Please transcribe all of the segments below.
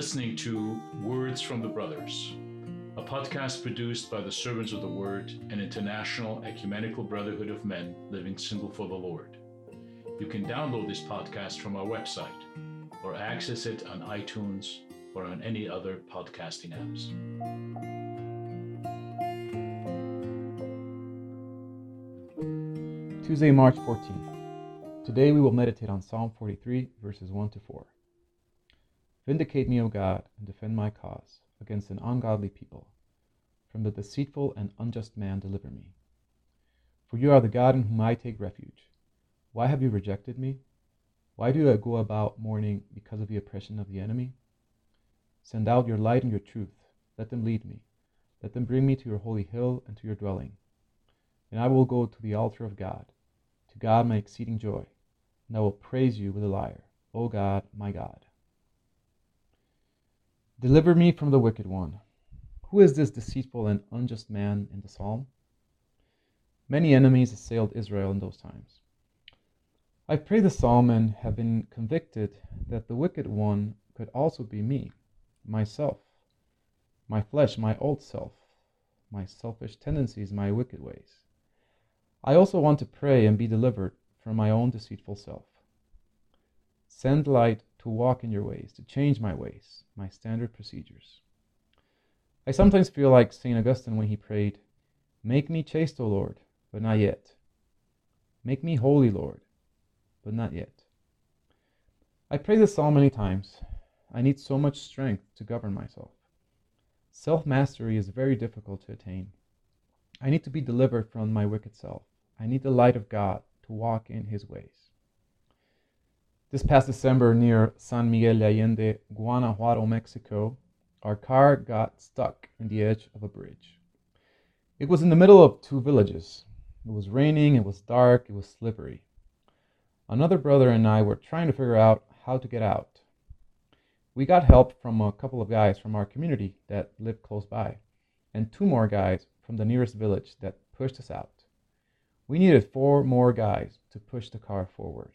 listening to Words from the Brothers, a podcast produced by the Servants of the Word, an international ecumenical brotherhood of men living single for the Lord. You can download this podcast from our website or access it on iTunes or on any other podcasting apps. Tuesday, March 14th. Today we will meditate on Psalm 43, verses 1 to 4. Vindicate me, O God, and defend my cause against an ungodly people. From the deceitful and unjust man deliver me. For you are the God in whom I take refuge. Why have you rejected me? Why do I go about mourning because of the oppression of the enemy? Send out your light and your truth. Let them lead me. Let them bring me to your holy hill and to your dwelling. And I will go to the altar of God to God my exceeding joy, and I will praise you with a lyre, O God, my God. Deliver me from the wicked one. Who is this deceitful and unjust man in the psalm? Many enemies assailed Israel in those times. I pray the psalm and have been convicted that the wicked one could also be me, myself, my flesh, my old self, my selfish tendencies, my wicked ways. I also want to pray and be delivered from my own deceitful self. Send light to walk in your ways, to change my ways, my standard procedures. I sometimes feel like St. Augustine when he prayed, Make me chaste, O Lord, but not yet. Make me holy, Lord, but not yet. I pray this psalm many times. I need so much strength to govern myself. Self mastery is very difficult to attain. I need to be delivered from my wicked self. I need the light of God to walk in his ways. This past December, near San Miguel de Allende, Guanajuato, Mexico, our car got stuck in the edge of a bridge. It was in the middle of two villages. It was raining, it was dark, it was slippery. Another brother and I were trying to figure out how to get out. We got help from a couple of guys from our community that lived close by, and two more guys from the nearest village that pushed us out. We needed four more guys to push the car forward.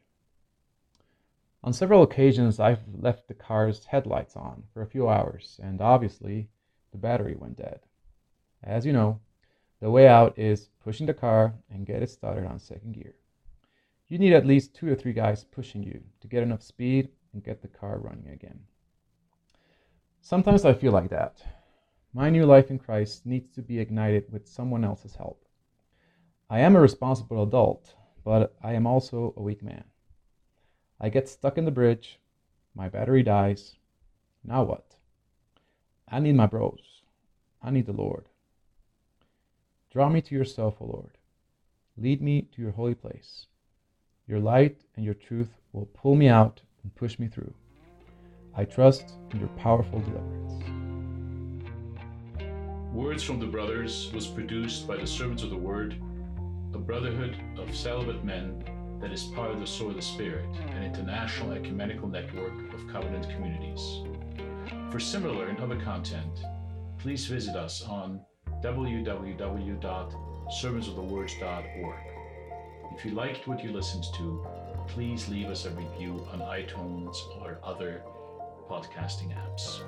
On several occasions, I've left the car's headlights on for a few hours, and obviously, the battery went dead. As you know, the way out is pushing the car and get it started on second gear. You need at least two or three guys pushing you to get enough speed and get the car running again. Sometimes I feel like that. My new life in Christ needs to be ignited with someone else's help. I am a responsible adult, but I am also a weak man. I get stuck in the bridge, my battery dies. Now what? I need my bros. I need the Lord. Draw me to yourself, O Lord. Lead me to your holy place. Your light and your truth will pull me out and push me through. I trust in your powerful deliverance. Words from the Brothers was produced by the Servants of the Word, a brotherhood of celibate men that is part of the Sword of the Spirit, an international ecumenical network of covenant communities. For similar and other content, please visit us on www.servantsofthewords.org. If you liked what you listened to, please leave us a review on iTunes or other podcasting apps.